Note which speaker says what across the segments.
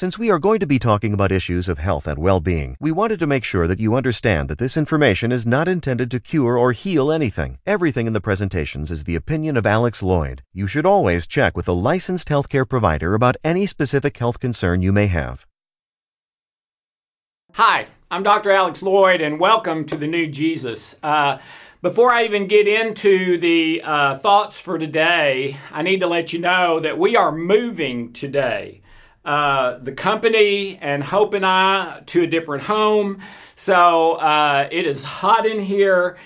Speaker 1: Since we are going to be talking about issues of health and well being, we wanted to make sure that you understand that this information is not intended to cure or heal anything. Everything in the presentations is the opinion of Alex Lloyd. You should always check with a licensed healthcare provider about any specific health concern you may have.
Speaker 2: Hi, I'm Dr. Alex Lloyd, and welcome to the New Jesus. Uh, before I even get into the uh, thoughts for today, I need to let you know that we are moving today. Uh, the company and Hope and I to a different home. So uh, it is hot in here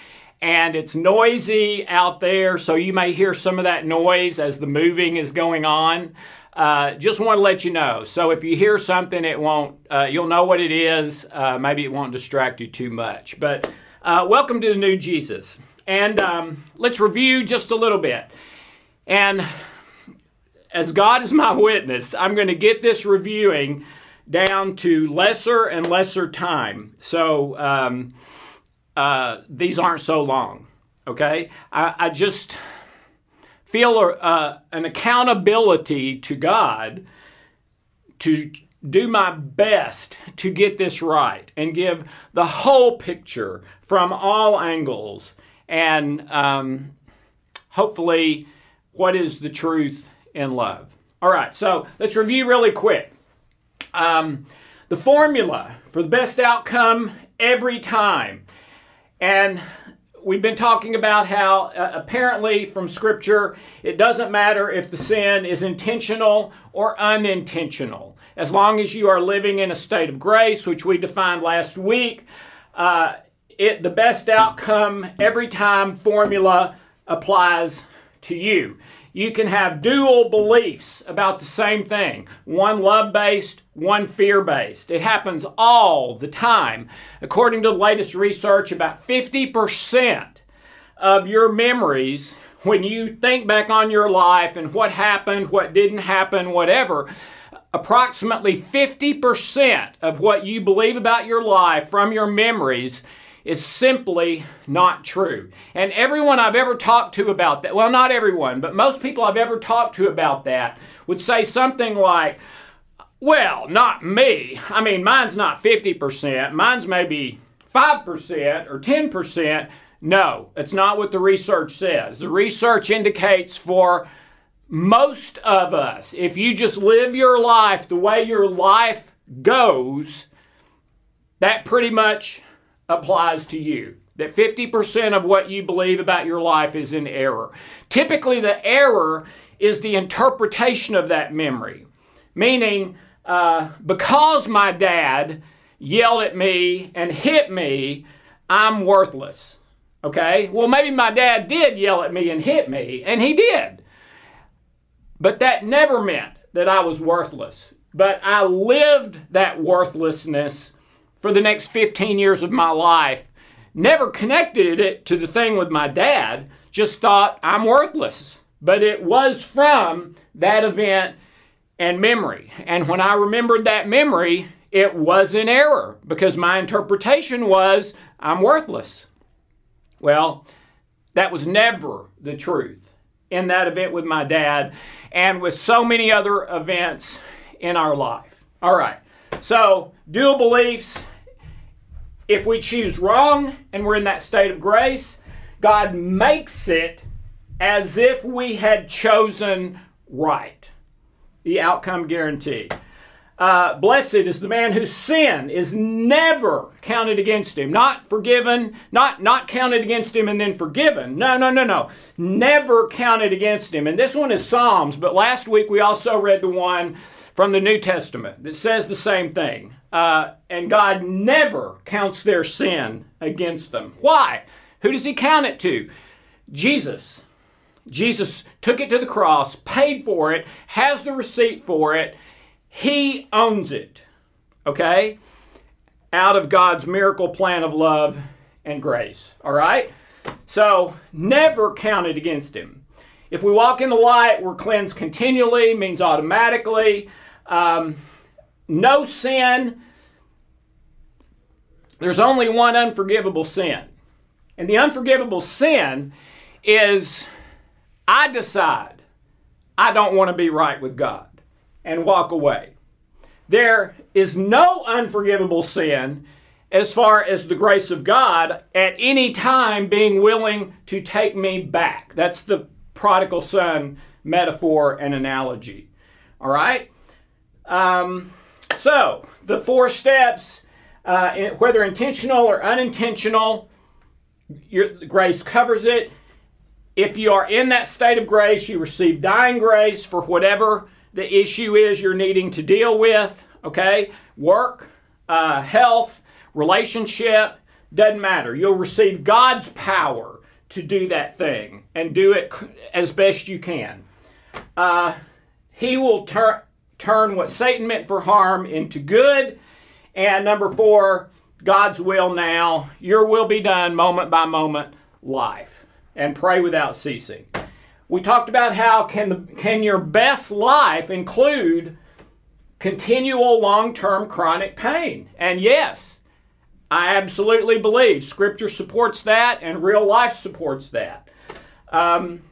Speaker 2: and it's noisy out there. So you may hear some of that noise as the moving is going on. Uh, just want to let you know. So if you hear something, it won't. Uh, you'll know what it is. Uh, maybe it won't distract you too much. But uh, welcome to the new Jesus, and um, let's review just a little bit. And as God is my witness, I'm going to get this reviewing down to lesser and lesser time. So um, uh, these aren't so long. Okay, I, I just feel uh, an accountability to God to do my best to get this right and give the whole picture from all angles and um, hopefully what is the truth in love. All right, so let's review really quick. Um, the formula for the best outcome every time. And we've been talking about how uh, apparently from Scripture, it doesn't matter if the sin is intentional or unintentional. As long as you are living in a state of grace, which we defined last week, uh, it, the best outcome every time formula applies to you. You can have dual beliefs about the same thing one love based, one fear based. It happens all the time. According to the latest research, about 50% of your memories, when you think back on your life and what happened, what didn't happen, whatever, approximately 50% of what you believe about your life from your memories is simply not true. And everyone I've ever talked to about that, well, not everyone, but most people I've ever talked to about that would say something like, well, not me. I mean, mine's not 50%, mine's maybe 5% or 10%. No, it's not what the research says. The research indicates for most of us, if you just live your life the way your life goes, that pretty much applies to you. That 50% of what you believe about your life is in error. Typically, the error is the interpretation of that memory. Meaning, uh, because my dad yelled at me and hit me, I'm worthless. Okay? Well, maybe my dad did yell at me and hit me, and he did. But that never meant that I was worthless. But I lived that worthlessness for the next 15 years of my life. Never connected it to the thing with my dad, just thought I'm worthless. But it was from that event and memory. And when I remembered that memory, it was in error because my interpretation was I'm worthless. Well, that was never the truth. in that event with my dad and with so many other events in our life. All right. So, dual beliefs. If we choose wrong and we're in that state of grace, God makes it as if we had chosen right. The outcome guaranteed. Uh, blessed is the man whose sin is never counted against him, not forgiven, not not counted against him and then forgiven. No, no, no, no, never counted against him. And this one is Psalms, but last week we also read the one from the New Testament that says the same thing. Uh, and God never counts their sin against them. Why? Who does He count it to? Jesus. Jesus took it to the cross, paid for it, has the receipt for it he owns it, okay? Out of God's miracle plan of love and grace, all right? So, never counted against him. If we walk in the light, we're cleansed continually, means automatically. Um, no sin. There's only one unforgivable sin. And the unforgivable sin is I decide I don't want to be right with God and walk away. There is no unforgivable sin as far as the grace of God at any time being willing to take me back. That's the prodigal son metaphor and analogy. All right? Um, so, the four steps, uh, whether intentional or unintentional, your, grace covers it. If you are in that state of grace, you receive dying grace for whatever the issue is you're needing to deal with, okay? Work, uh, health, relationship, doesn't matter. You'll receive God's power to do that thing and do it as best you can. Uh, he will tur- turn what Satan meant for harm into good. And number four, God's will now, your will be done moment by moment life. And pray without ceasing we talked about how can the, can your best life include continual long-term chronic pain? And yes, I absolutely believe Scripture supports that, and real life supports that. Um,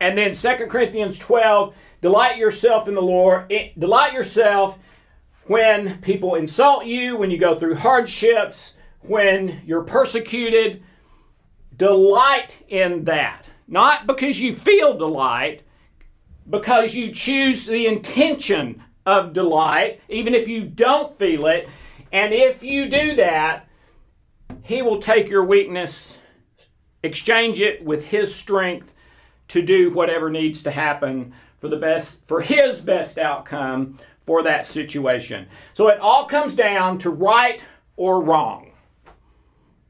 Speaker 2: and then 2 Corinthians 12, delight yourself in the Lord. Eh, delight yourself when people insult you, when you go through hardships, when you're persecuted. Delight in that. Not because you feel delight, because you choose the intention of delight, even if you don't feel it. And if you do that, He will take your weakness, exchange it with His strength to do whatever needs to happen for the best, for His best outcome for that situation. So it all comes down to right or wrong.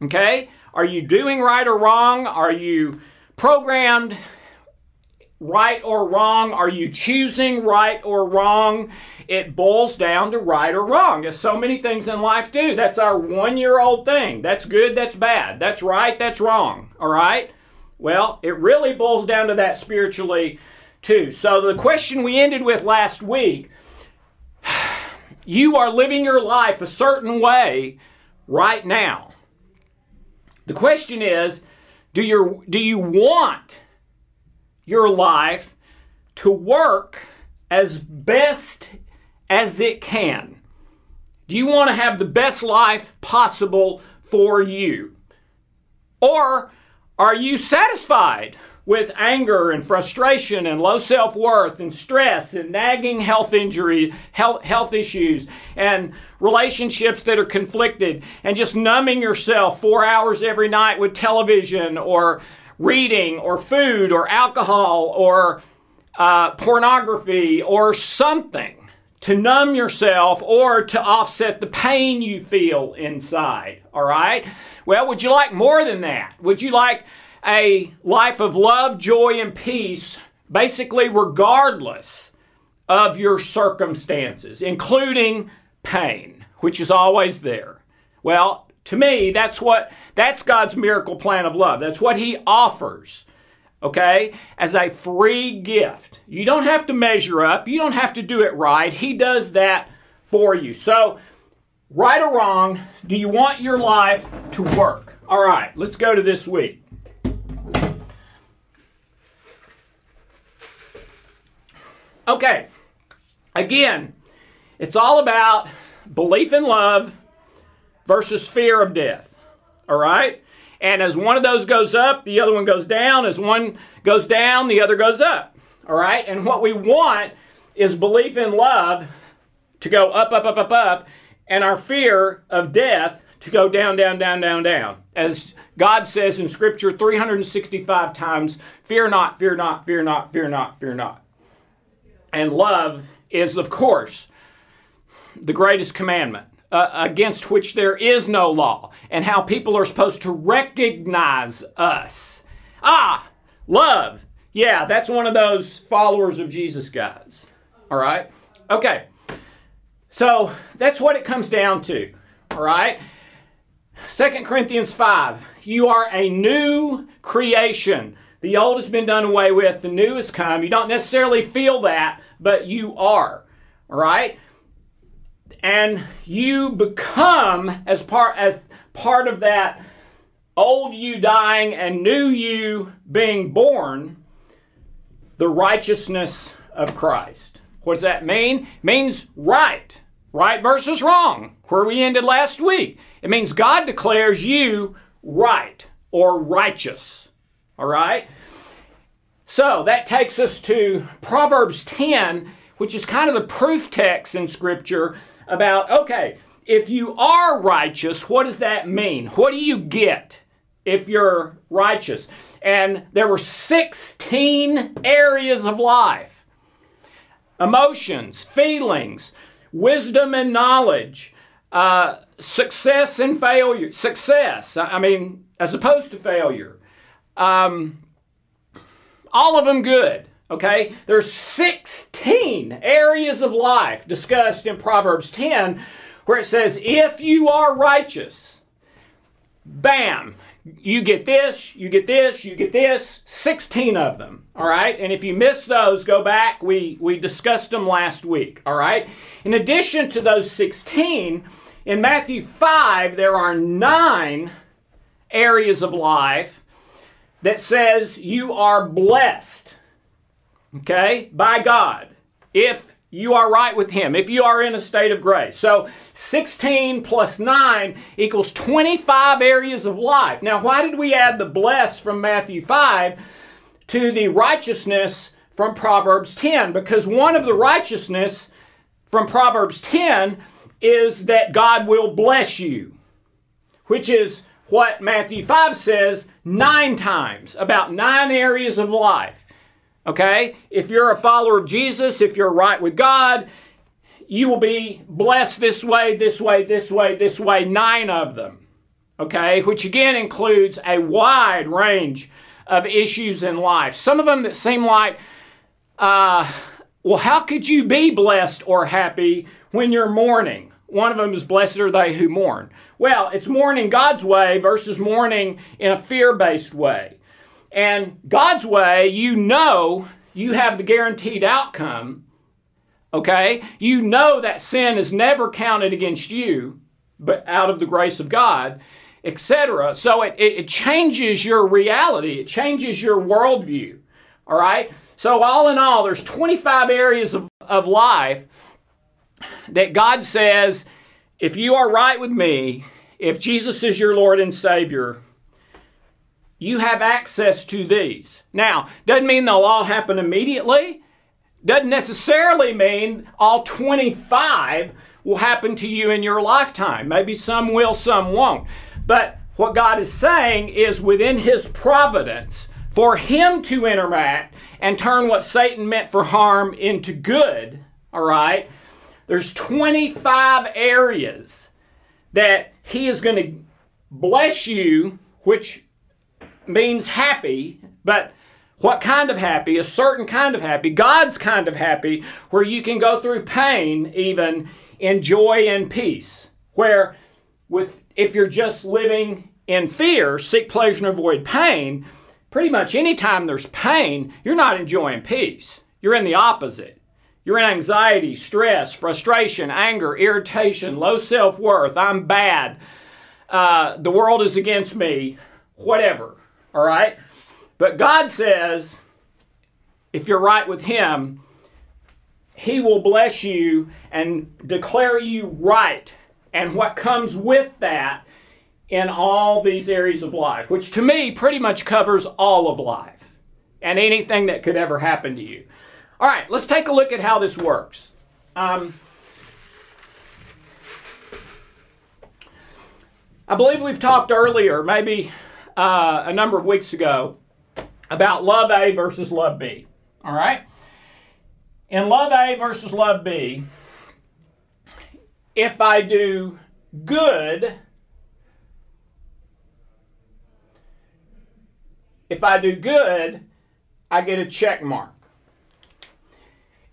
Speaker 2: Okay? Are you doing right or wrong? Are you programmed right or wrong? Are you choosing right or wrong? It boils down to right or wrong, as so many things in life do. That's our one year old thing. That's good, that's bad. That's right, that's wrong. All right? Well, it really boils down to that spiritually too. So the question we ended with last week you are living your life a certain way right now. The question is, do, your, do you want your life to work as best as it can? Do you want to have the best life possible for you? Or are you satisfied with anger and frustration and low self worth and stress and nagging health injury, health, health issues and relationships that are conflicted and just numbing yourself four hours every night with television or reading or food or alcohol or uh, pornography or something to numb yourself or to offset the pain you feel inside. All right? Well, would you like more than that? Would you like a life of love, joy, and peace, basically, regardless of your circumstances, including pain, which is always there. Well, to me, that's what that's God's miracle plan of love. That's what He offers, okay, as a free gift. You don't have to measure up, you don't have to do it right. He does that for you. So, right or wrong, do you want your life to work? All right, let's go to this week. Okay, again, it's all about belief in love versus fear of death. All right? And as one of those goes up, the other one goes down. As one goes down, the other goes up. All right? And what we want is belief in love to go up, up, up, up, up, and our fear of death to go down, down, down, down, down. As God says in Scripture 365 times, fear not, fear not, fear not, fear not, fear not. And love is, of course, the greatest commandment. Uh, against which there is no law, and how people are supposed to recognize us. Ah, love. Yeah, that's one of those followers of Jesus guys. All right? Okay. So that's what it comes down to. All right? 2 Corinthians 5. You are a new creation. The old has been done away with, the new has come. You don't necessarily feel that, but you are. All right? And you become as part as part of that old you dying and new you being born the righteousness of Christ. What does that mean? It means right. Right versus wrong, where we ended last week. It means God declares you right or righteous. All right? So that takes us to Proverbs 10, which is kind of the proof text in Scripture about okay, if you are righteous, what does that mean? What do you get if you're righteous? And there were 16 areas of life emotions, feelings, wisdom and knowledge, uh, success and failure. Success, I mean, as opposed to failure. Um, all of them good. Okay? There's 16 areas of life discussed in Proverbs 10 where it says, if you are righteous, bam, you get this, you get this, you get this, 16 of them. All right? And if you missed those, go back. We, we discussed them last week. All right? In addition to those 16, in Matthew 5, there are nine areas of life that says you are blessed, okay, by God if you are right with Him, if you are in a state of grace. So 16 plus 9 equals 25 areas of life. Now, why did we add the blessed from Matthew 5 to the righteousness from Proverbs 10? Because one of the righteousness from Proverbs 10 is that God will bless you, which is what Matthew 5 says nine times, about nine areas of life. Okay? If you're a follower of Jesus, if you're right with God, you will be blessed this way, this way, this way, this way, nine of them. Okay? Which again includes a wide range of issues in life. Some of them that seem like, uh, well, how could you be blessed or happy when you're mourning? One of them is blessed are they who mourn. Well, it's mourning God's way versus mourning in a fear based way. And God's way, you know you have the guaranteed outcome. Okay? You know that sin is never counted against you, but out of the grace of God, etc. So it, it, it changes your reality, it changes your worldview. All right? So, all in all, there's 25 areas of, of life that God says, if you are right with me, if Jesus is your Lord and Savior, you have access to these. Now, doesn't mean they'll all happen immediately. Doesn't necessarily mean all 25 will happen to you in your lifetime. Maybe some will, some won't. But what God is saying is within His providence, for Him to interact and turn what Satan meant for harm into good, all right, there's 25 areas that He is going to bless you, which means happy, but what kind of happy? A certain kind of happy, God's kind of happy, where you can go through pain even in joy and peace. Where with if you're just living in fear, seek pleasure and avoid pain, pretty much anytime there's pain, you're not enjoying peace. You're in the opposite. You're in anxiety, stress, frustration, anger, irritation, low self worth. I'm bad. Uh, the world is against me. Whatever. All right? But God says, if you're right with Him, He will bless you and declare you right. And what comes with that in all these areas of life, which to me pretty much covers all of life and anything that could ever happen to you. All right, let's take a look at how this works. Um, I believe we've talked earlier, maybe uh, a number of weeks ago, about love A versus love B. All right? In love A versus love B, if I do good, if I do good, I get a check mark.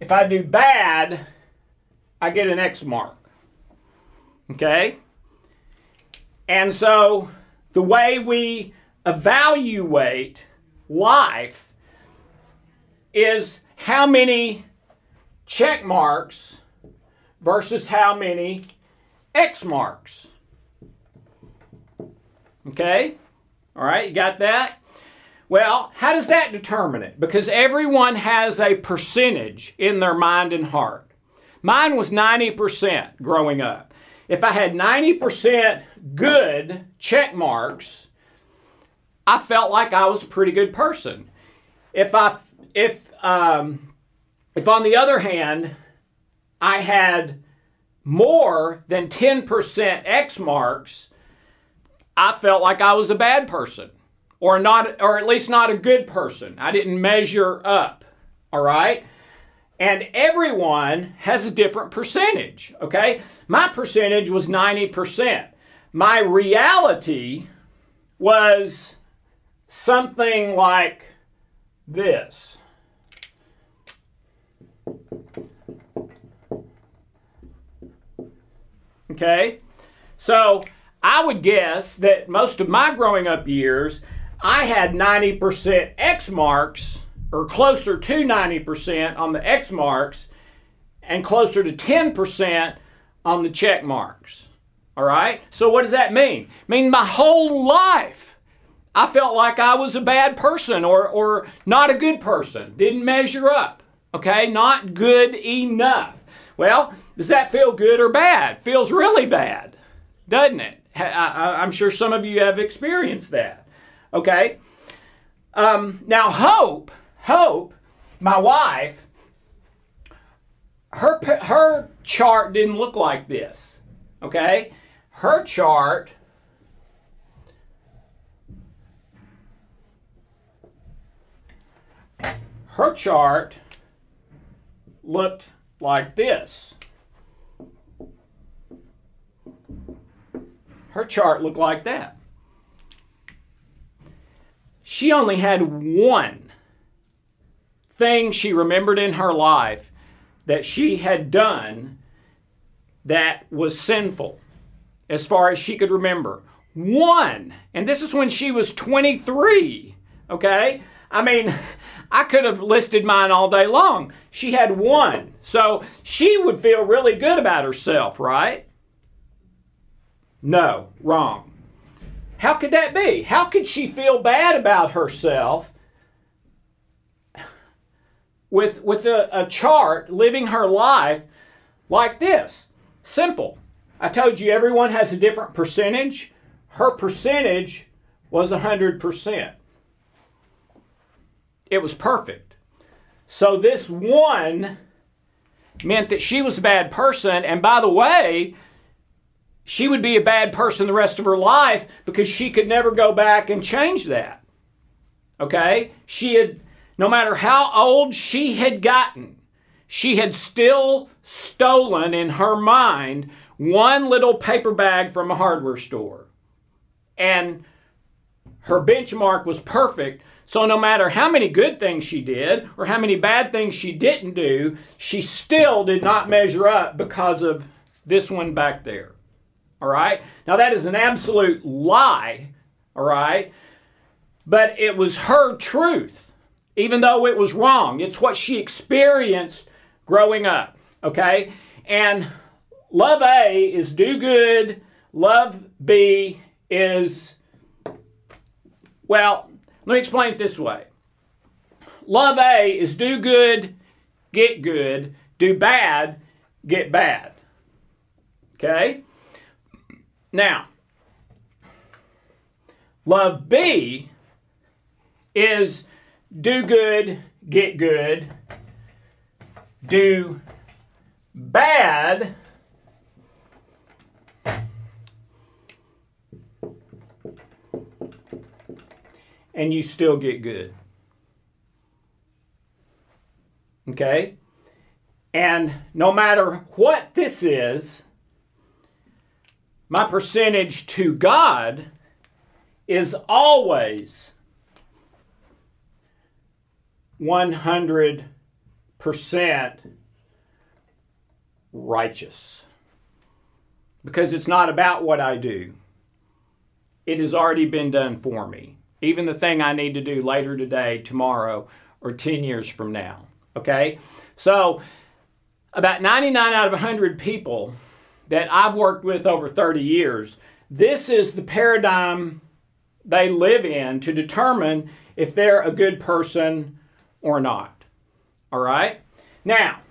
Speaker 2: If I do bad, I get an X mark. Okay? And so the way we evaluate life is how many check marks versus how many X marks. Okay? All right, you got that? Well, how does that determine it? Because everyone has a percentage in their mind and heart. Mine was 90% growing up. If I had 90% good check marks, I felt like I was a pretty good person. If I if um, if on the other hand I had more than 10% X marks, I felt like I was a bad person or not or at least not a good person. I didn't measure up. All right? And everyone has a different percentage, okay? My percentage was 90%. My reality was something like this. Okay? So I would guess that most of my growing up years, I had 90% X marks, or closer to 90% on the X marks, and closer to 10% on the check marks. All right? So what does that mean? I mean, my whole life, I felt like I was a bad person or, or not a good person, didn't measure up. Okay? Not good enough. Well, does that feel good or bad? Feels really bad, doesn't it? I, am sure some of you have experienced that. Okay? Um, now, Hope, Hope, my wife, her, her chart didn't look like this. Okay? Her chart her chart looked like this. Her chart looked like that. She only had one thing she remembered in her life that she had done that was sinful as far as she could remember. One. And this is when she was 23. Okay? I mean, I could have listed mine all day long. She had one. So she would feel really good about herself, right? No, wrong. How could that be? How could she feel bad about herself with, with a, a chart living her life like this? Simple. I told you everyone has a different percentage. Her percentage was 100%. It was perfect. So this one meant that she was a bad person. And by the way, she would be a bad person the rest of her life because she could never go back and change that. Okay? She had, no matter how old she had gotten, she had still stolen in her mind one little paper bag from a hardware store. And her benchmark was perfect so, no matter how many good things she did or how many bad things she didn't do, she still did not measure up because of this one back there. All right? Now, that is an absolute lie. All right? But it was her truth, even though it was wrong. It's what she experienced growing up. Okay? And love A is do good, love B is, well, let me explain it this way Love A is do good, get good. do bad, get bad. Okay? Now, love B is do good, get good, do bad, and you still get good. Okay? And no matter what this is, my percentage to God is always 100% righteous. Because it's not about what I do, it has already been done for me. Even the thing I need to do later today, tomorrow, or 10 years from now. Okay? So, about 99 out of 100 people that I've worked with over 30 years, this is the paradigm they live in to determine if they're a good person or not. All right? Now,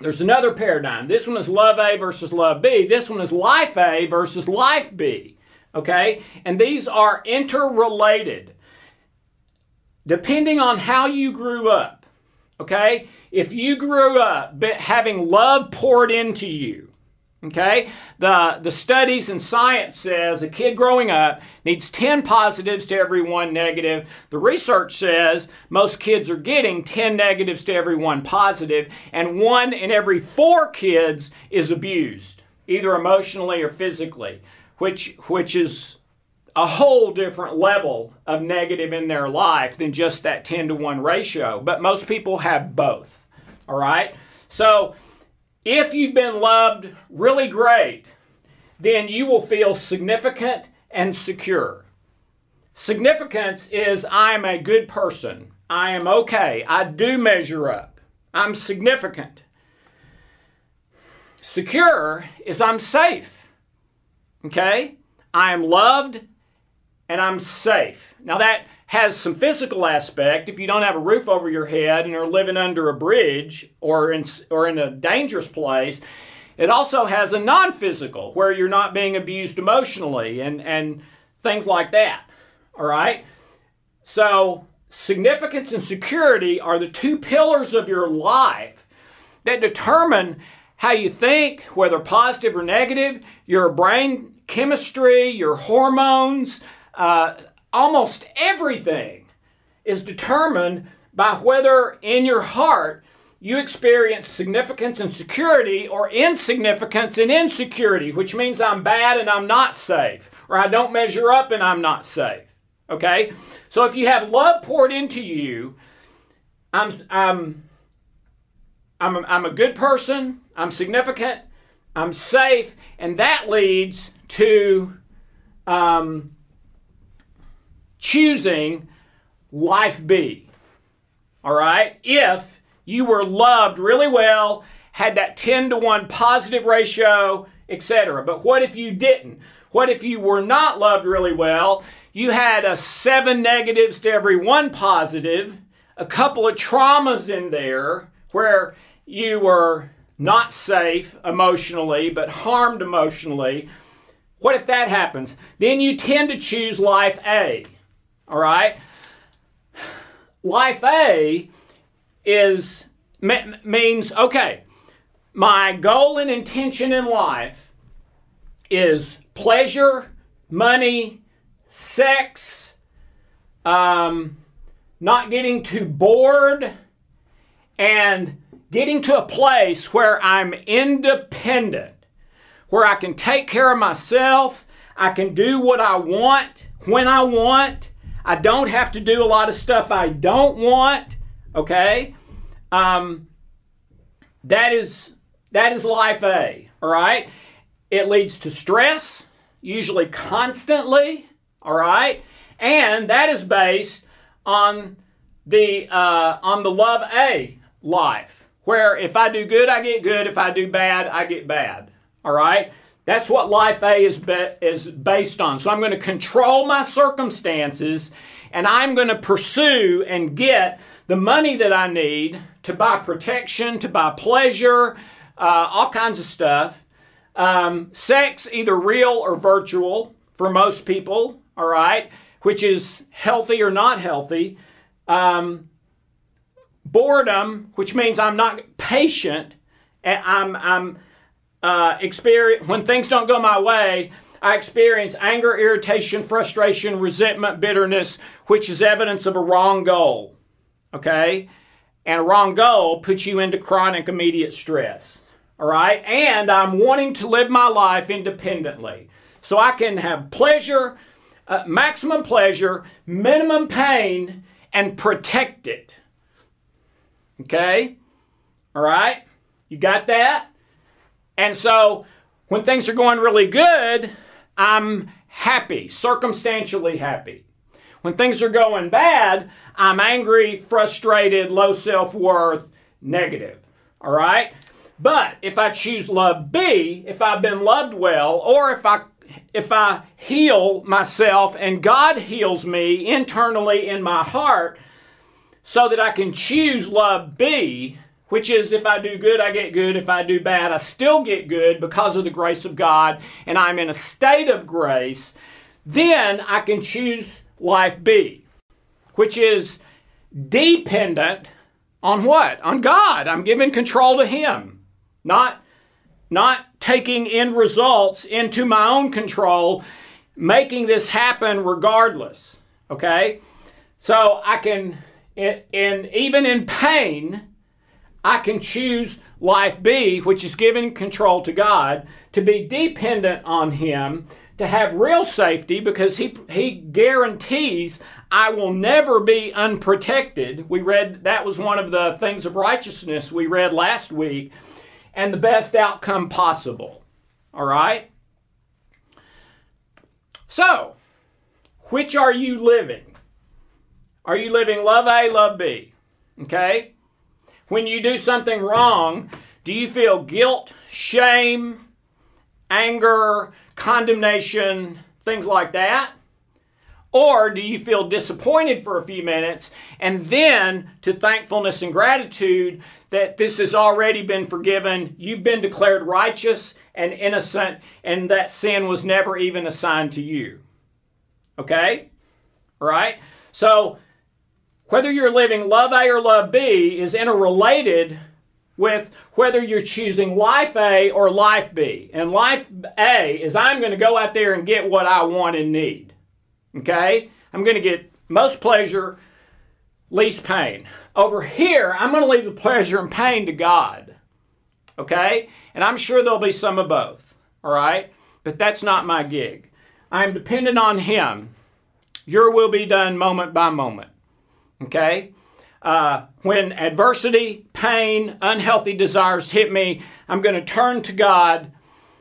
Speaker 2: there's another paradigm. This one is love A versus love B. This one is life A versus life B. Okay? And these are interrelated. Depending on how you grew up. Okay? If you grew up having love poured into you, Okay? The, the studies and science says a kid growing up needs 10 positives to every one negative. The research says most kids are getting 10 negatives to every one positive, and one in every four kids is abused, either emotionally or physically, which, which is a whole different level of negative in their life than just that 10 to 1 ratio. But most people have both. All right? So, if you've been loved really great, then you will feel significant and secure. Significance is I'm a good person. I am okay. I do measure up. I'm significant. Secure is I'm safe. Okay? I am loved and I'm safe. Now that has some physical aspect. If you don't have a roof over your head and are living under a bridge or in, or in a dangerous place, it also has a non physical where you're not being abused emotionally and, and things like that. All right? So, significance and security are the two pillars of your life that determine how you think, whether positive or negative, your brain chemistry, your hormones, uh, almost everything is determined by whether in your heart you experience significance and security or insignificance and insecurity, which means I'm bad and I'm not safe, or I don't measure up and I'm not safe. Okay? So if you have love poured into you, I'm, I'm, I'm, a, I'm a good person, I'm significant, I'm safe, and that leads to um, choosing life B. All right? If you were loved really well, had that 10 to 1 positive ratio, etc. But what if you didn't? What if you were not loved really well? You had a 7 negatives to every 1 positive, a couple of traumas in there where you were not safe emotionally, but harmed emotionally. What if that happens? Then you tend to choose life A. All right? Life A is means okay, my goal and intention in life is pleasure, money, sex, um, not getting too bored, and getting to a place where I'm independent, where I can take care of myself, I can do what I want when I want, I don't have to do a lot of stuff I don't want. Okay, um, that is that is life A. All right, it leads to stress, usually constantly. All right, and that is based on the uh, on the love A life, where if I do good, I get good. If I do bad, I get bad. All right. That's what life A is, be, is based on. So I'm going to control my circumstances and I'm going to pursue and get the money that I need to buy protection, to buy pleasure, uh, all kinds of stuff. Um, sex, either real or virtual for most people, all right, which is healthy or not healthy. Um, boredom, which means I'm not patient. I'm, I'm uh, experience when things don't go my way. I experience anger, irritation, frustration, resentment, bitterness, which is evidence of a wrong goal. Okay? And a wrong goal puts you into chronic immediate stress. All right? And I'm wanting to live my life independently. So I can have pleasure, uh, maximum pleasure, minimum pain, and protect it. Okay? All right? You got that? And so when things are going really good, I'm happy, circumstantially happy. When things are going bad, I'm angry, frustrated, low self worth, negative. All right? But if I choose love B, if I've been loved well, or if I if I heal myself and God heals me internally in my heart so that I can choose love B, which is if I do good, I get good. If I do bad, I still get good because of the grace of God, and I'm in a state of grace, then I can choose life B, which is dependent on what? On God. I'm giving control to Him, not, not taking end results into my own control, making this happen regardless. Okay? So I can, in, in even in pain, I can choose life B, which is giving control to God, to be dependent on Him, to have real safety because He, he guarantees I will never be unprotected. We read that was one of the things of righteousness we read last week and the best outcome possible. All right? So, which are you living? Are you living love A, love B? Okay? When you do something wrong, do you feel guilt, shame, anger, condemnation, things like that? Or do you feel disappointed for a few minutes and then to thankfulness and gratitude that this has already been forgiven, you've been declared righteous and innocent, and that sin was never even assigned to you? Okay? Right? So, whether you're living love A or love B is interrelated with whether you're choosing life A or life B. And life A is I'm going to go out there and get what I want and need. Okay? I'm going to get most pleasure, least pain. Over here, I'm going to leave the pleasure and pain to God. Okay? And I'm sure there'll be some of both. All right? But that's not my gig. I'm dependent on Him. Your will be done moment by moment. Okay? Uh, when adversity, pain, unhealthy desires hit me, I'm going to turn to God,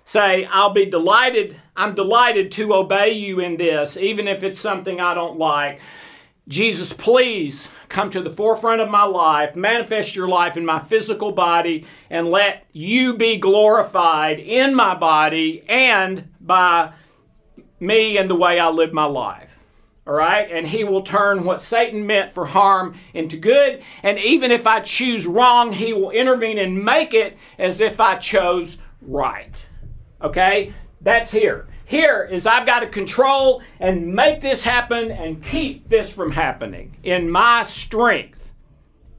Speaker 2: say, I'll be delighted I'm delighted to obey you in this, even if it's something I don't like. Jesus, please come to the forefront of my life, manifest your life in my physical body, and let you be glorified in my body and by me and the way I live my life. All right? And he will turn what Satan meant for harm into good. And even if I choose wrong, he will intervene and make it as if I chose right. Okay? That's here. Here is I've got to control and make this happen and keep this from happening in my strength.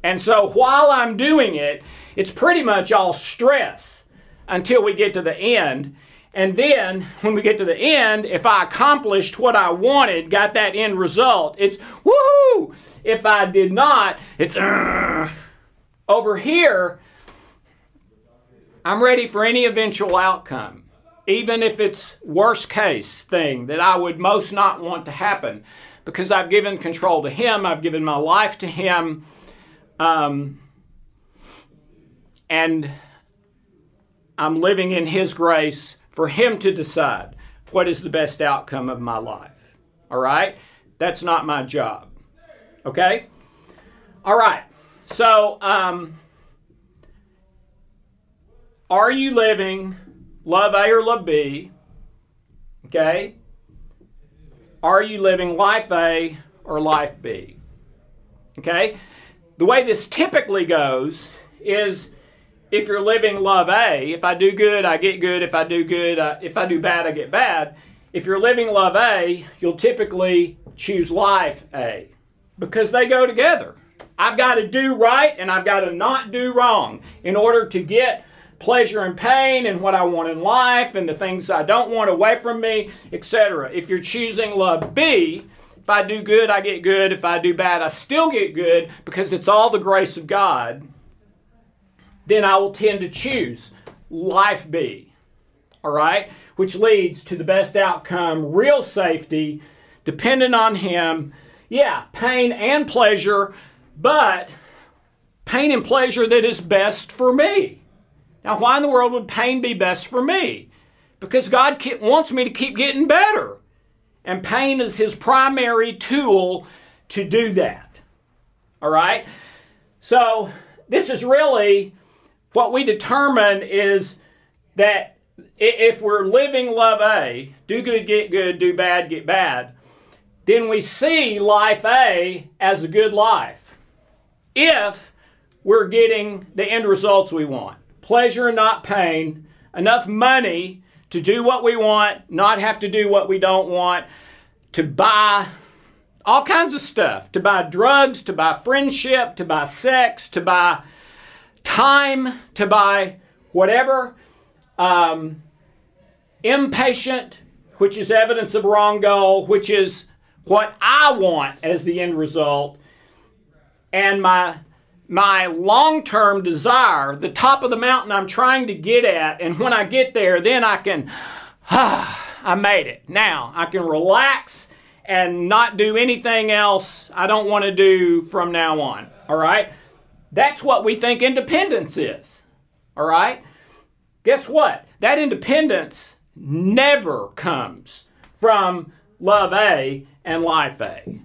Speaker 2: And so while I'm doing it, it's pretty much all stress until we get to the end. And then when we get to the end, if I accomplished what I wanted, got that end result, it's woohoo! If I did not, it's uh. over here. I'm ready for any eventual outcome even if it's worst case thing that I would most not want to happen, because I've given control to Him, I've given my life to Him, um, and I'm living in His grace for Him to decide what is the best outcome of my life. All right? That's not my job. Okay? All right. So, um, are you living love A or love B? Okay? Are you living life A or life B? Okay? the way this typically goes is if you're living love A, if I do good, I get good. If I do good, uh, if I do bad, I get bad. If you're living love A, you'll typically choose life A because they go together. I've got to do right and I've got to not do wrong in order to get pleasure and pain and what I want in life and the things I don't want away from me, etc. If you're choosing love B, if I do good, I get good. If I do bad, I still get good because it's all the grace of God. Then I will tend to choose life B. All right? Which leads to the best outcome, real safety, dependent on Him. Yeah, pain and pleasure, but pain and pleasure that is best for me. Now, why in the world would pain be best for me? Because God wants me to keep getting better. And pain is his primary tool to do that. All right? So, this is really what we determine is that if we're living love A, do good, get good, do bad, get bad, then we see life A as a good life. If we're getting the end results we want pleasure and not pain, enough money to do what we want, not have to do what we don't want, to buy all kinds of stuff, to buy drugs, to buy friendship, to buy sex, to buy time, to buy whatever. Um, impatient, which is evidence of wrong goal, which is what I want as the end result, and my my long term desire, the top of the mountain I'm trying to get at. And when I get there, then I can, ah, I made it. Now I can relax and not do anything else I don't want to do from now on. All right? That's what we think independence is. All right? Guess what? That independence never comes from love A and life A.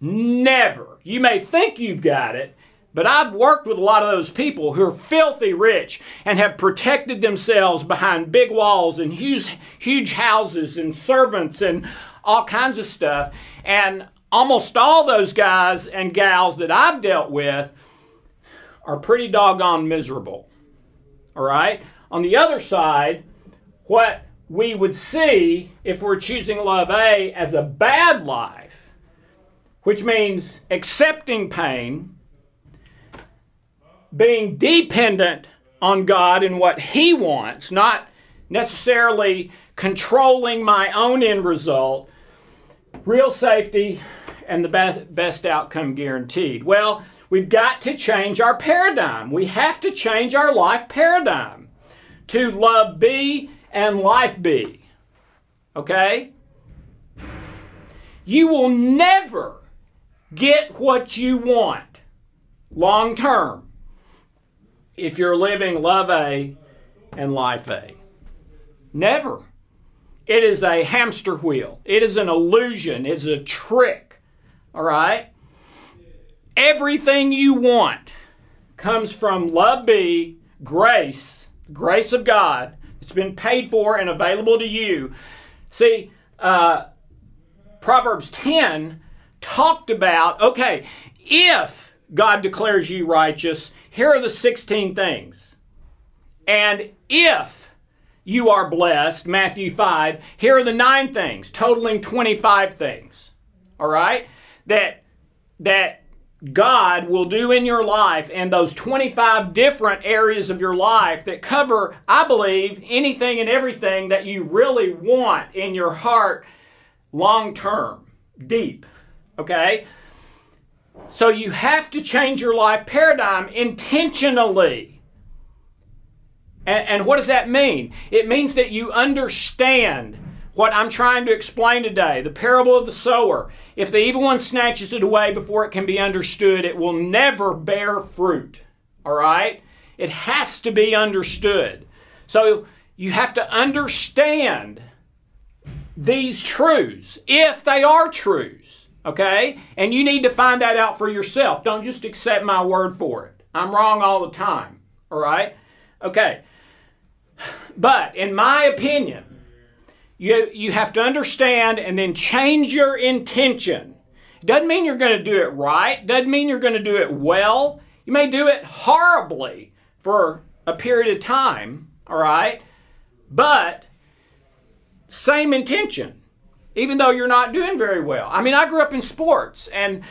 Speaker 2: Never. You may think you've got it, but I've worked with a lot of those people who are filthy rich and have protected themselves behind big walls and huge, huge houses and servants and all kinds of stuff. And almost all those guys and gals that I've dealt with are pretty doggone miserable. All right? On the other side, what we would see if we're choosing love A as a bad life, which means accepting pain being dependent on God and what He wants, not necessarily controlling my own end result, real safety and the best, best outcome guaranteed. Well, we've got to change our paradigm. We have to change our life paradigm to love B and life B. Okay? You will never get what you want long term if you're living love A and life A. Never. It is a hamster wheel. It is an illusion. It's a trick. All right? Everything you want comes from love B grace, grace of God. It's been paid for and available to you. See, uh, Proverbs 10 talked about okay, if God declares you righteous, here are the 16 things. And if you are blessed, Matthew 5, here are the nine things, totaling 25 things. All right? That that God will do in your life and those 25 different areas of your life that cover, I believe, anything and everything that you really want in your heart long term, deep. Okay? So you have to change your life paradigm intentionally. And, and, what does that mean? It means that you understand what I'm trying to explain today the parable of the sower. If the evil one snatches it away before it can be understood, it will never bear fruit. All right? It has to be understood. So you have to understand these truths if they are truths. Okay? And you need to find that out for yourself. Don't just accept my word for it. I'm wrong all the time. All right? Okay. But in my opinion, you, you have to understand and then change your intention. Doesn't mean you're going to do it right. Doesn't mean you're going to do it well. You may do it horribly for a period of time, all right? But same intention, even though you're not doing very well. I mean, I grew up in sports and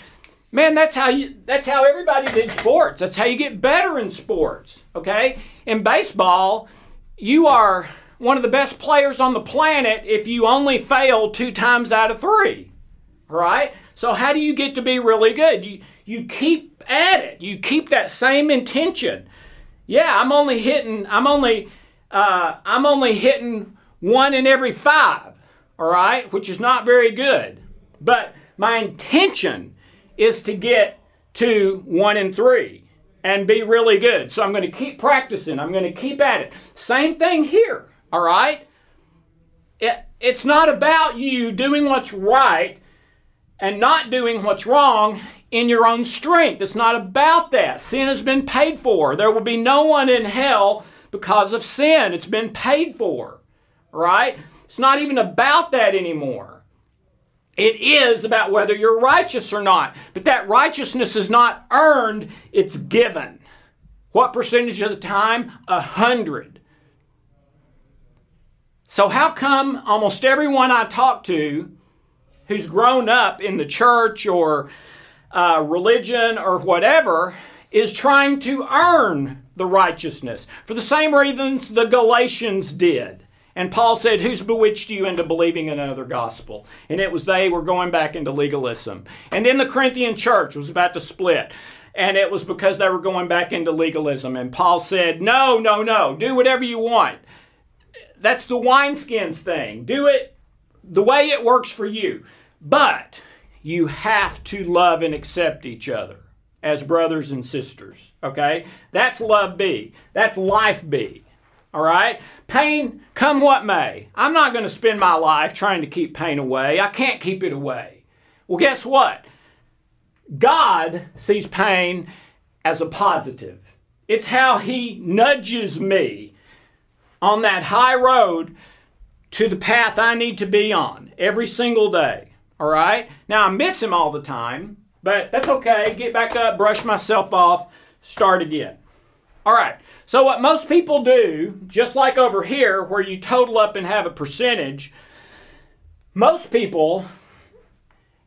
Speaker 2: man, that's how you that's how everybody did sports. That's how you get better in sports, okay? In baseball, you are one of the best players on the planet if you only fail two times out of three. Right? So how do you get to be really good? You you keep at it. You keep that same intention. Yeah, I'm only hitting. I'm only. Uh, I'm only hitting one in every five. All right, which is not very good. But my intention is to get to one in three and be really good. So I'm going to keep practicing. I'm going to keep at it. Same thing here. All right? It, it's not about you doing what's right and not doing what's wrong in your own strength. It's not about that. Sin has been paid for. There will be no one in hell because of sin. It's been paid for. Right? It's not even about that anymore. It is about whether you're righteous or not. But that righteousness is not earned, it's given. What percentage of the time? A hundred. So, how come almost everyone I talk to who's grown up in the church or uh, religion or whatever is trying to earn the righteousness for the same reasons the Galatians did? And Paul said, Who's bewitched you into believing in another gospel? And it was they were going back into legalism. And then the Corinthian church was about to split. And it was because they were going back into legalism. And Paul said, No, no, no, do whatever you want that's the wineskins thing. Do it the way it works for you. But you have to love and accept each other as brothers and sisters. Okay? That's love B. That's life B. All right? Pain, come what may. I'm not going to spend my life trying to keep pain away. I can't keep it away. Well, guess what? God sees pain as a positive. It's how He nudges me on that high road to the path I need to be on every single day. All right? Now I miss him all the time, but that's okay. Get back up, brush myself off, start again. All right. So what most people do, just like over here where you total up and have a percentage, most people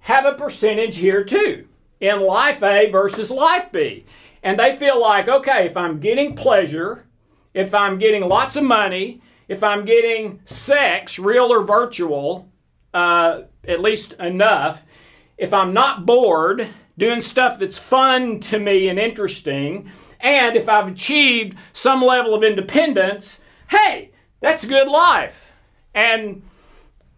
Speaker 2: have a percentage here too in life A versus life B. And they feel like, okay, if I'm getting pleasure if I'm getting lots of money, if I'm getting sex, real or virtual, uh, at least enough, if I'm not bored doing stuff that's fun to me and interesting, and if I've achieved some level of independence, hey, that's a good life. And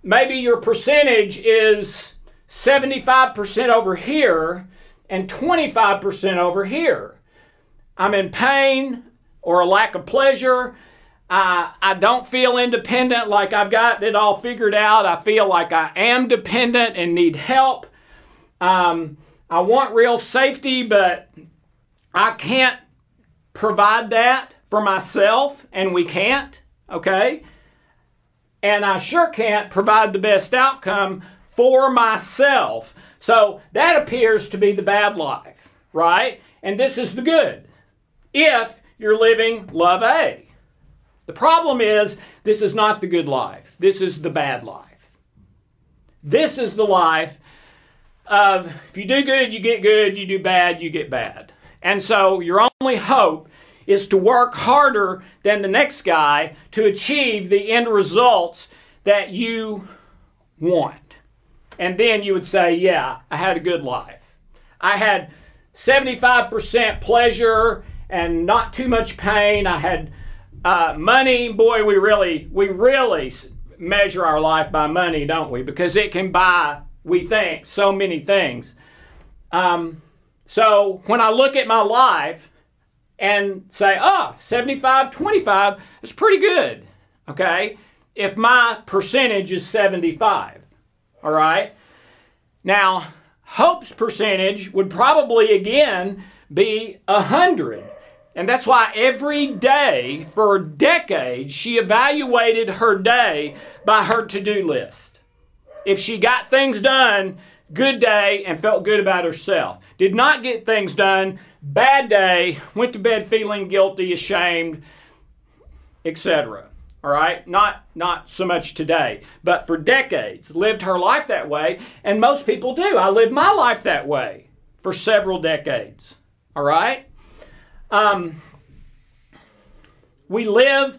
Speaker 2: maybe your percentage is 75% over here and 25% over here. I'm in pain, or a lack of pleasure. I, I don't feel independent like I've got it all figured out. I feel like I am dependent and need help. Um, I want real safety, but I can't provide that for myself, and we can't, okay? And I sure can't provide the best outcome for myself. So that appears to be the bad life, right? And this is the good. If you're living love A. The problem is, this is not the good life. This is the bad life. This is the life of if you do good, you get good, you do bad, you get bad. And so your only hope is to work harder than the next guy to achieve the end results that you want. And then you would say, Yeah, I had a good life. I had 75% pleasure and not too much pain. I had uh, money. Boy, we really, we really measure our life by money, don't we? Because it can buy, we think, so many things. Um, so when I look at my life and say, oh, 75 25, it's pretty good. Okay? If my percentage is 75. All right? Now, Hope's percentage would probably again be 100. And that's why every day for decades she evaluated her day by her to do list. If she got things done, good day and felt good about herself. Did not get things done, bad day, went to bed feeling guilty, ashamed, etc. All right? Not not so much today, but for decades lived her life that way, and most people do. I lived my life that way for several decades. All right? Um, we live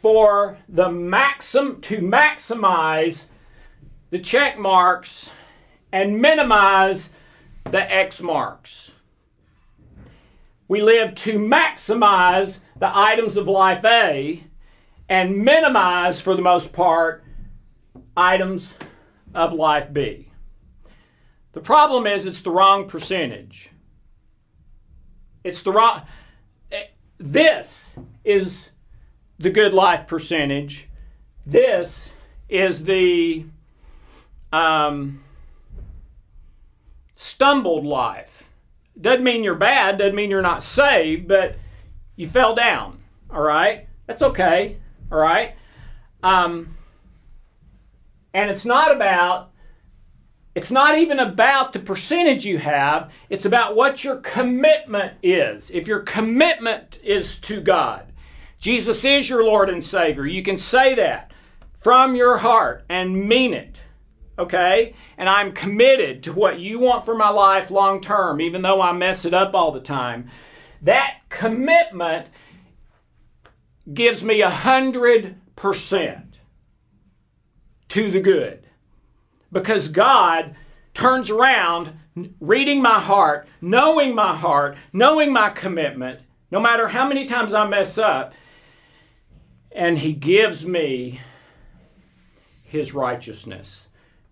Speaker 2: for the maxim to maximize the check marks and minimize the X marks. We live to maximize the items of life A and minimize, for the most part, items of life B. The problem is it's the wrong percentage. It's the wrong. This is the good life percentage. This is the um, stumbled life. Doesn't mean you're bad, doesn't mean you're not saved, but you fell down. All right? That's okay. All right? Um, and it's not about it's not even about the percentage you have, it's about what your commitment is. If your commitment is to God, Jesus is your Lord and Savior. You can say that from your heart and mean it. Okay? And I'm committed to what you want for my life long term, even though I mess it up all the time. That commitment gives me a hundred percent to the good because God turns around, reading my heart, knowing my heart, knowing my commitment, no matter how many times I mess up, and He gives me His righteousness,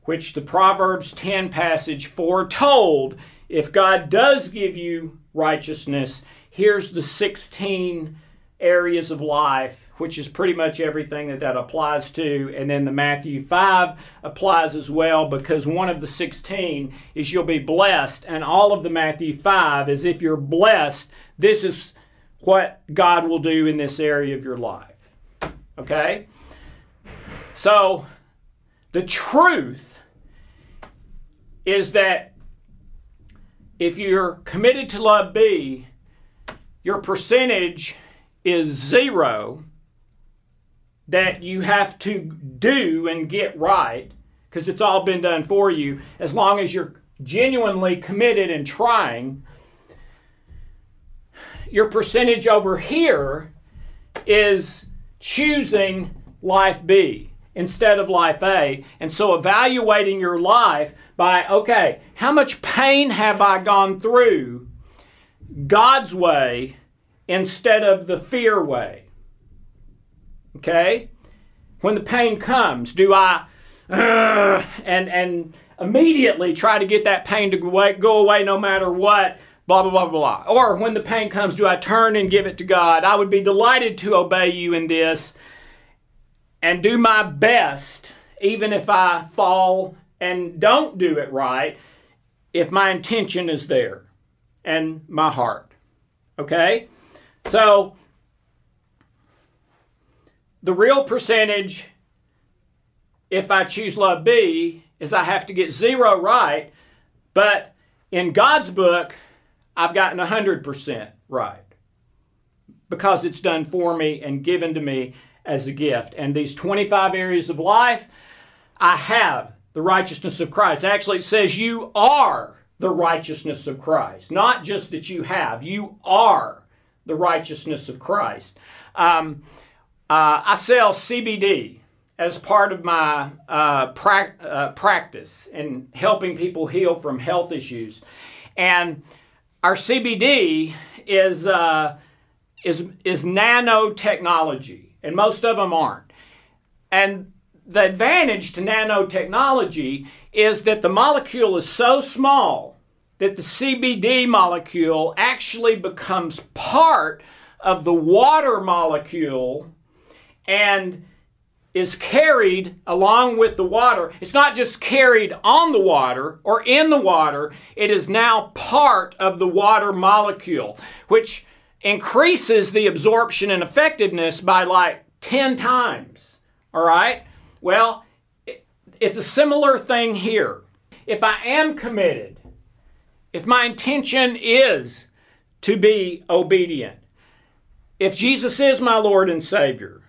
Speaker 2: which the Proverbs 10 passage foretold if God does give you righteousness, here's the 16 areas of life which is pretty much everything that that applies to. And then the Matthew 5 applies as well because one of the 16 is you'll be blessed. And all of the Matthew 5 is if you're blessed, this is what God will do in this area of your life. Okay? So, the truth is that if you're committed to love B, your percentage is zero that you have to do and get right because it's all been done for you as long as you're genuinely committed and trying your percentage over here is choosing life B instead of life A. And so evaluating your life by, okay, how much pain have I gone through God's way instead of the fear way? Okay? When the pain comes, do I uh, and and immediately try to get that pain to go away, go away no matter what? Blah blah blah blah. Or when the pain comes, do I turn and give it to God? I would be delighted to obey you in this and do my best, even if I fall and don't do it right, if my intention is there and my heart. Okay? So the real percentage, if I choose love B, is I have to get zero right, but in God's book, I've gotten 100% right because it's done for me and given to me as a gift. And these 25 areas of life, I have the righteousness of Christ. Actually, it says you are the righteousness of Christ, not just that you have, you are the righteousness of Christ. Um, uh, I sell CBD as part of my uh, pra- uh, practice in helping people heal from health issues. And our CBD is, uh, is, is nanotechnology, and most of them aren't. And the advantage to nanotechnology is that the molecule is so small that the CBD molecule actually becomes part of the water molecule and is carried along with the water. It's not just carried on the water or in the water, it is now part of the water molecule, which increases the absorption and effectiveness by like 10 times. All right? Well, it's a similar thing here. if I am committed, if my intention is to be obedient, if Jesus is my Lord and Savior,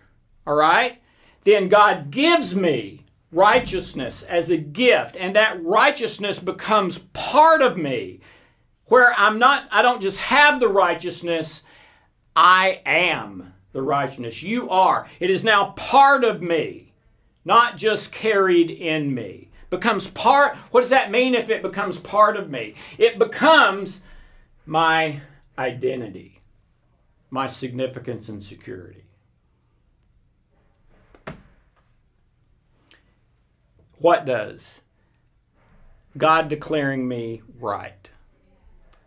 Speaker 2: all right, then God gives me righteousness as a gift, and that righteousness becomes part of me, where I'm not, I don't just have the righteousness, I am the righteousness. You are. It is now part of me, not just carried in me. Becomes part, what does that mean if it becomes part of me? It becomes my identity, my significance and security. What does? God declaring me right,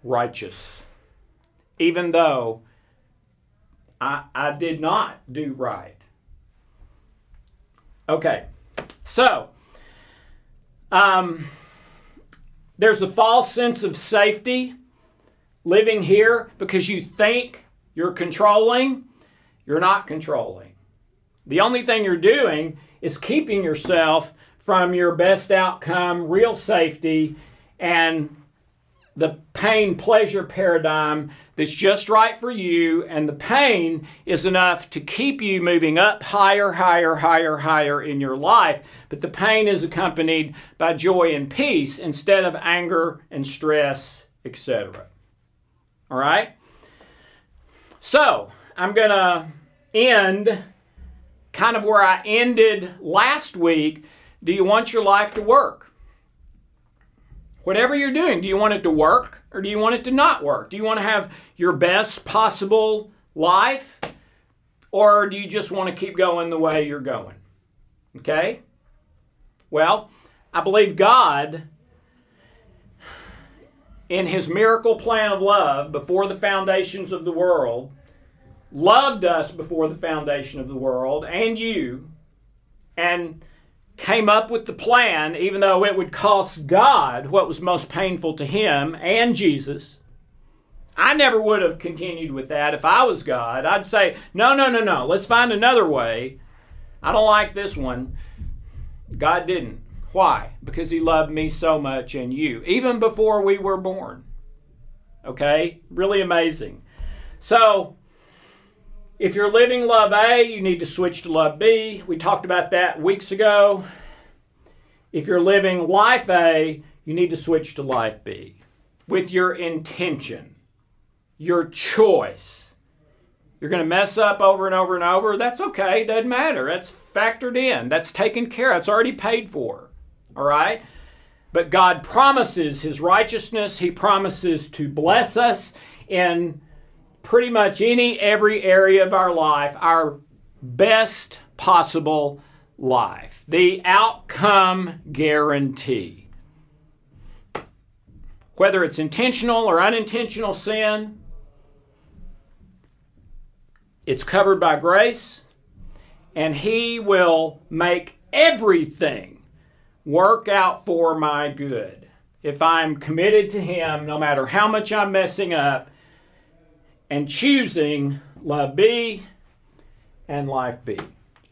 Speaker 2: righteous, even though I, I did not do right. Okay, so um, there's a false sense of safety living here because you think you're controlling, you're not controlling. The only thing you're doing is keeping yourself from your best outcome, real safety, and the pain pleasure paradigm that's just right for you, and the pain is enough to keep you moving up higher, higher, higher, higher in your life. But the pain is accompanied by joy and peace instead of anger and stress, etc. All right? So, I'm going to end kind of where I ended last week. Do you want your life to work? Whatever you're doing, do you want it to work or do you want it to not work? Do you want to have your best possible life or do you just want to keep going the way you're going? Okay? Well, I believe God, in His miracle plan of love before the foundations of the world, loved us before the foundation of the world and you, and came up with the plan, even though it would cost God what was most painful to him and Jesus. I never would have continued with that if I was God. I'd say, no, no, no, no, let's find another way. I don't like this one. God didn't. Why? Because he loved me so much and you, even before we were born. Okay? Really amazing. So, if you're living love A, you need to switch to love B. We talked about that weeks ago. If you're living life A, you need to switch to life B with your intention, your choice. You're going to mess up over and over and over. That's okay. It doesn't matter. That's factored in. That's taken care of. It's already paid for. All right? But God promises His righteousness. He promises to bless us in pretty much any, every area of our life, our best possible life. The outcome guarantee. Whether it's intentional or unintentional sin, it's covered by grace, and He will make everything work out for my good. If I'm committed to Him, no matter how much I'm messing up, and choosing love B and life B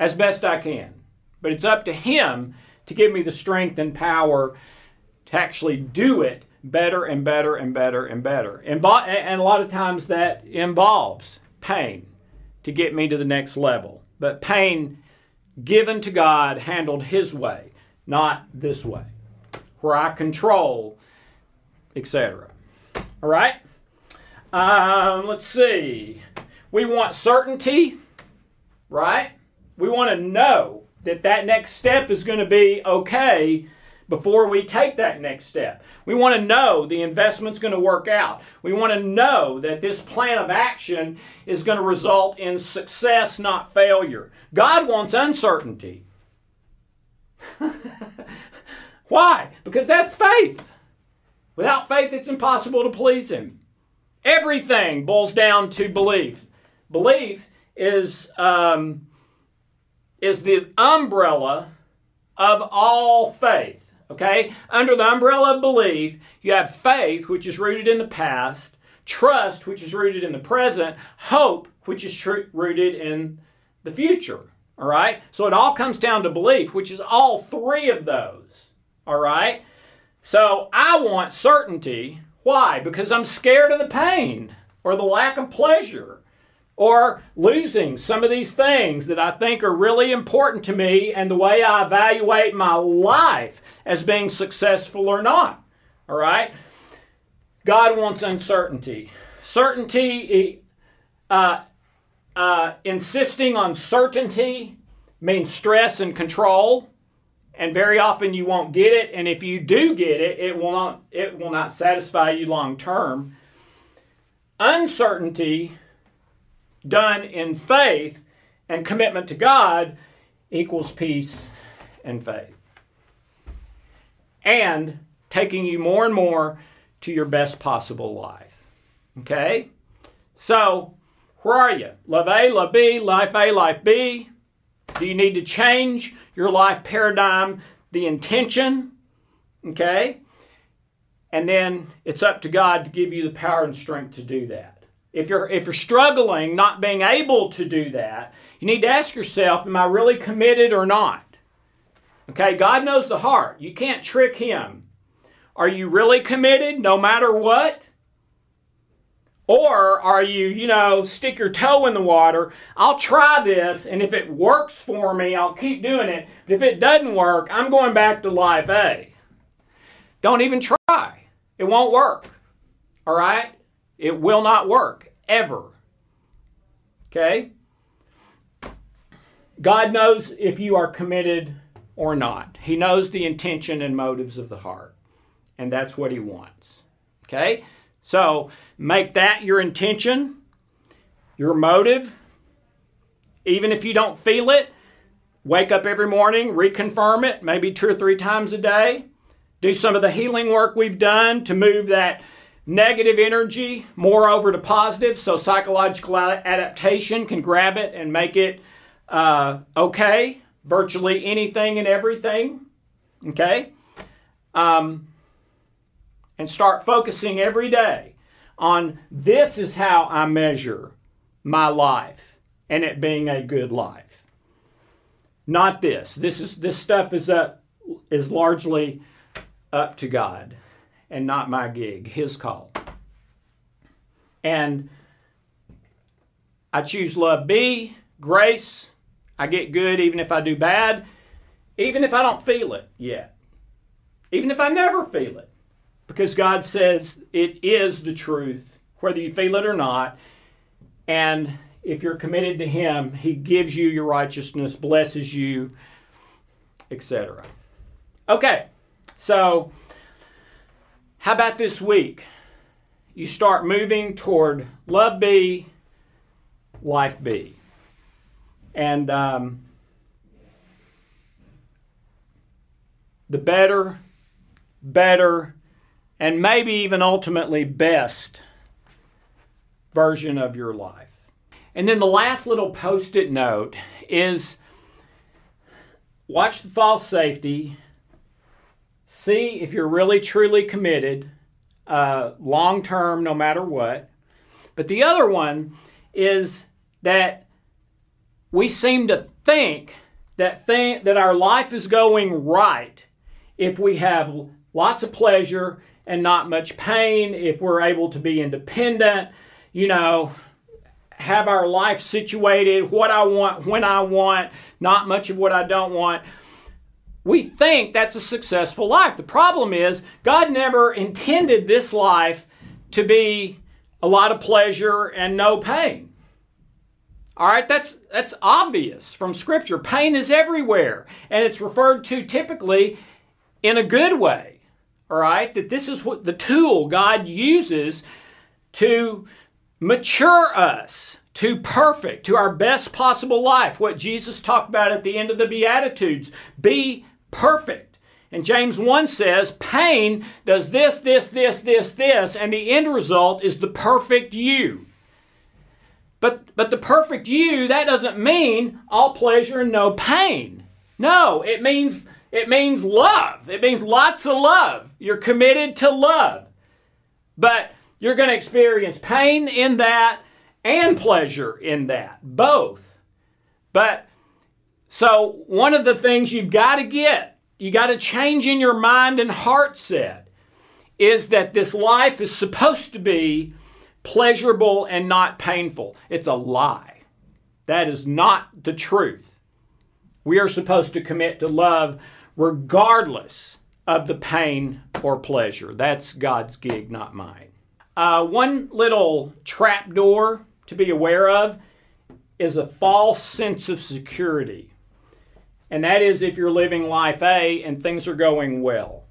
Speaker 2: as best I can. But it's up to Him to give me the strength and power to actually do it better and better and better and better. And a lot of times that involves pain to get me to the next level. But pain given to God, handled His way, not this way, where I control, etc. All right? Um, let's see. We want certainty, right? We want to know that that next step is going to be okay before we take that next step. We want to know the investment's going to work out. We want to know that this plan of action is going to result in success, not failure. God wants uncertainty. Why? Because that's faith. Without faith, it's impossible to please Him. Everything boils down to belief. Belief is, um, is the umbrella of all faith. Okay? Under the umbrella of belief, you have faith, which is rooted in the past, trust, which is rooted in the present, hope, which is tr- rooted in the future. All right? So it all comes down to belief, which is all three of those. All right? So I want certainty. Why? Because I'm scared of the pain or the lack of pleasure or losing some of these things that I think are really important to me and the way I evaluate my life as being successful or not. All right? God wants uncertainty. Certainty, uh, uh, insisting on certainty means stress and control and very often you won't get it and if you do get it it will not it will not satisfy you long term. Uncertainty done in faith and commitment to god equals peace and faith. And taking you more and more to your best possible life. Okay? So where are you? Love a love b life a life b do you need to change your life paradigm, the intention? Okay? And then it's up to God to give you the power and strength to do that. If you're if you're struggling not being able to do that, you need to ask yourself, am I really committed or not? Okay, God knows the heart. You can't trick him. Are you really committed no matter what? Or are you, you know, stick your toe in the water? I'll try this, and if it works for me, I'll keep doing it. But if it doesn't work, I'm going back to life A. Don't even try. It won't work. All right? It will not work, ever. Okay? God knows if you are committed or not. He knows the intention and motives of the heart. And that's what He wants. Okay? So make that your intention, your motive. Even if you don't feel it, wake up every morning, reconfirm it, maybe two or three times a day. Do some of the healing work we've done to move that negative energy more over to positive so psychological adaptation can grab it and make it uh, okay, virtually anything and everything. Okay? Um, and start focusing every day on this is how I measure my life and it being a good life. Not this. This is this stuff is up is largely up to God and not my gig, his call. And I choose love B, grace. I get good even if I do bad, even if I don't feel it yet. Even if I never feel it because God says it is the truth, whether you feel it or not. And if you're committed to Him, He gives you your righteousness, blesses you, etc. Okay, so how about this week? You start moving toward love B, life B. And um, the better, better, and maybe even ultimately best version of your life. And then the last little post it note is watch the false safety, see if you're really truly committed, uh, long term, no matter what. But the other one is that we seem to think that think that our life is going right if we have lots of pleasure and not much pain, if we're able to be independent, you know, have our life situated, what I want, when I want, not much of what I don't want. We think that's a successful life. The problem is, God never intended this life to be a lot of pleasure and no pain. All right, that's that's obvious from scripture. Pain is everywhere, and it's referred to typically in a good way all right, that this is what the tool God uses to mature us to perfect, to our best possible life. What Jesus talked about at the end of the Beatitudes be perfect. And James 1 says, pain does this, this, this, this, this, and the end result is the perfect you. But, but the perfect you, that doesn't mean all pleasure and no pain. No, it means it means love. It means lots of love. You're committed to love. But you're going to experience pain in that and pleasure in that, both. But so one of the things you've got to get, you got to change in your mind and heart set is that this life is supposed to be pleasurable and not painful. It's a lie. That is not the truth. We are supposed to commit to love regardless of the pain or pleasure. That's God's gig, not mine. Uh, one little trap door to be aware of is a false sense of security. And that is if you're living life A and things are going well.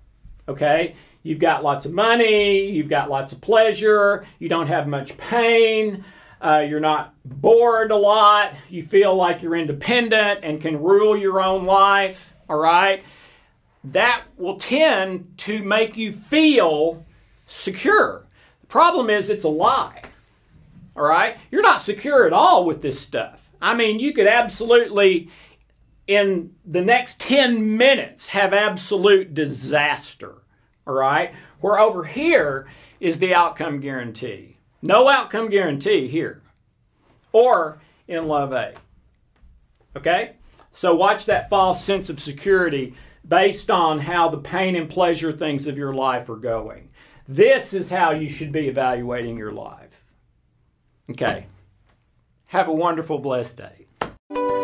Speaker 2: Okay? You've got lots of money, you've got lots of pleasure, you don't have much pain, uh, you're not bored a lot, you feel like you're independent and can rule your own life, all right? That will tend to make you feel secure. The problem is it's a lie, all right? You're not secure at all with this stuff. I mean, you could absolutely, in the next 10 minutes, have absolute disaster all right? Where over here is the outcome guarantee. No outcome guarantee here or in Love A. Okay? So watch that false sense of security based on how the pain and pleasure things of your life are going. This is how you should be evaluating your life. Okay. Have a wonderful, blessed day.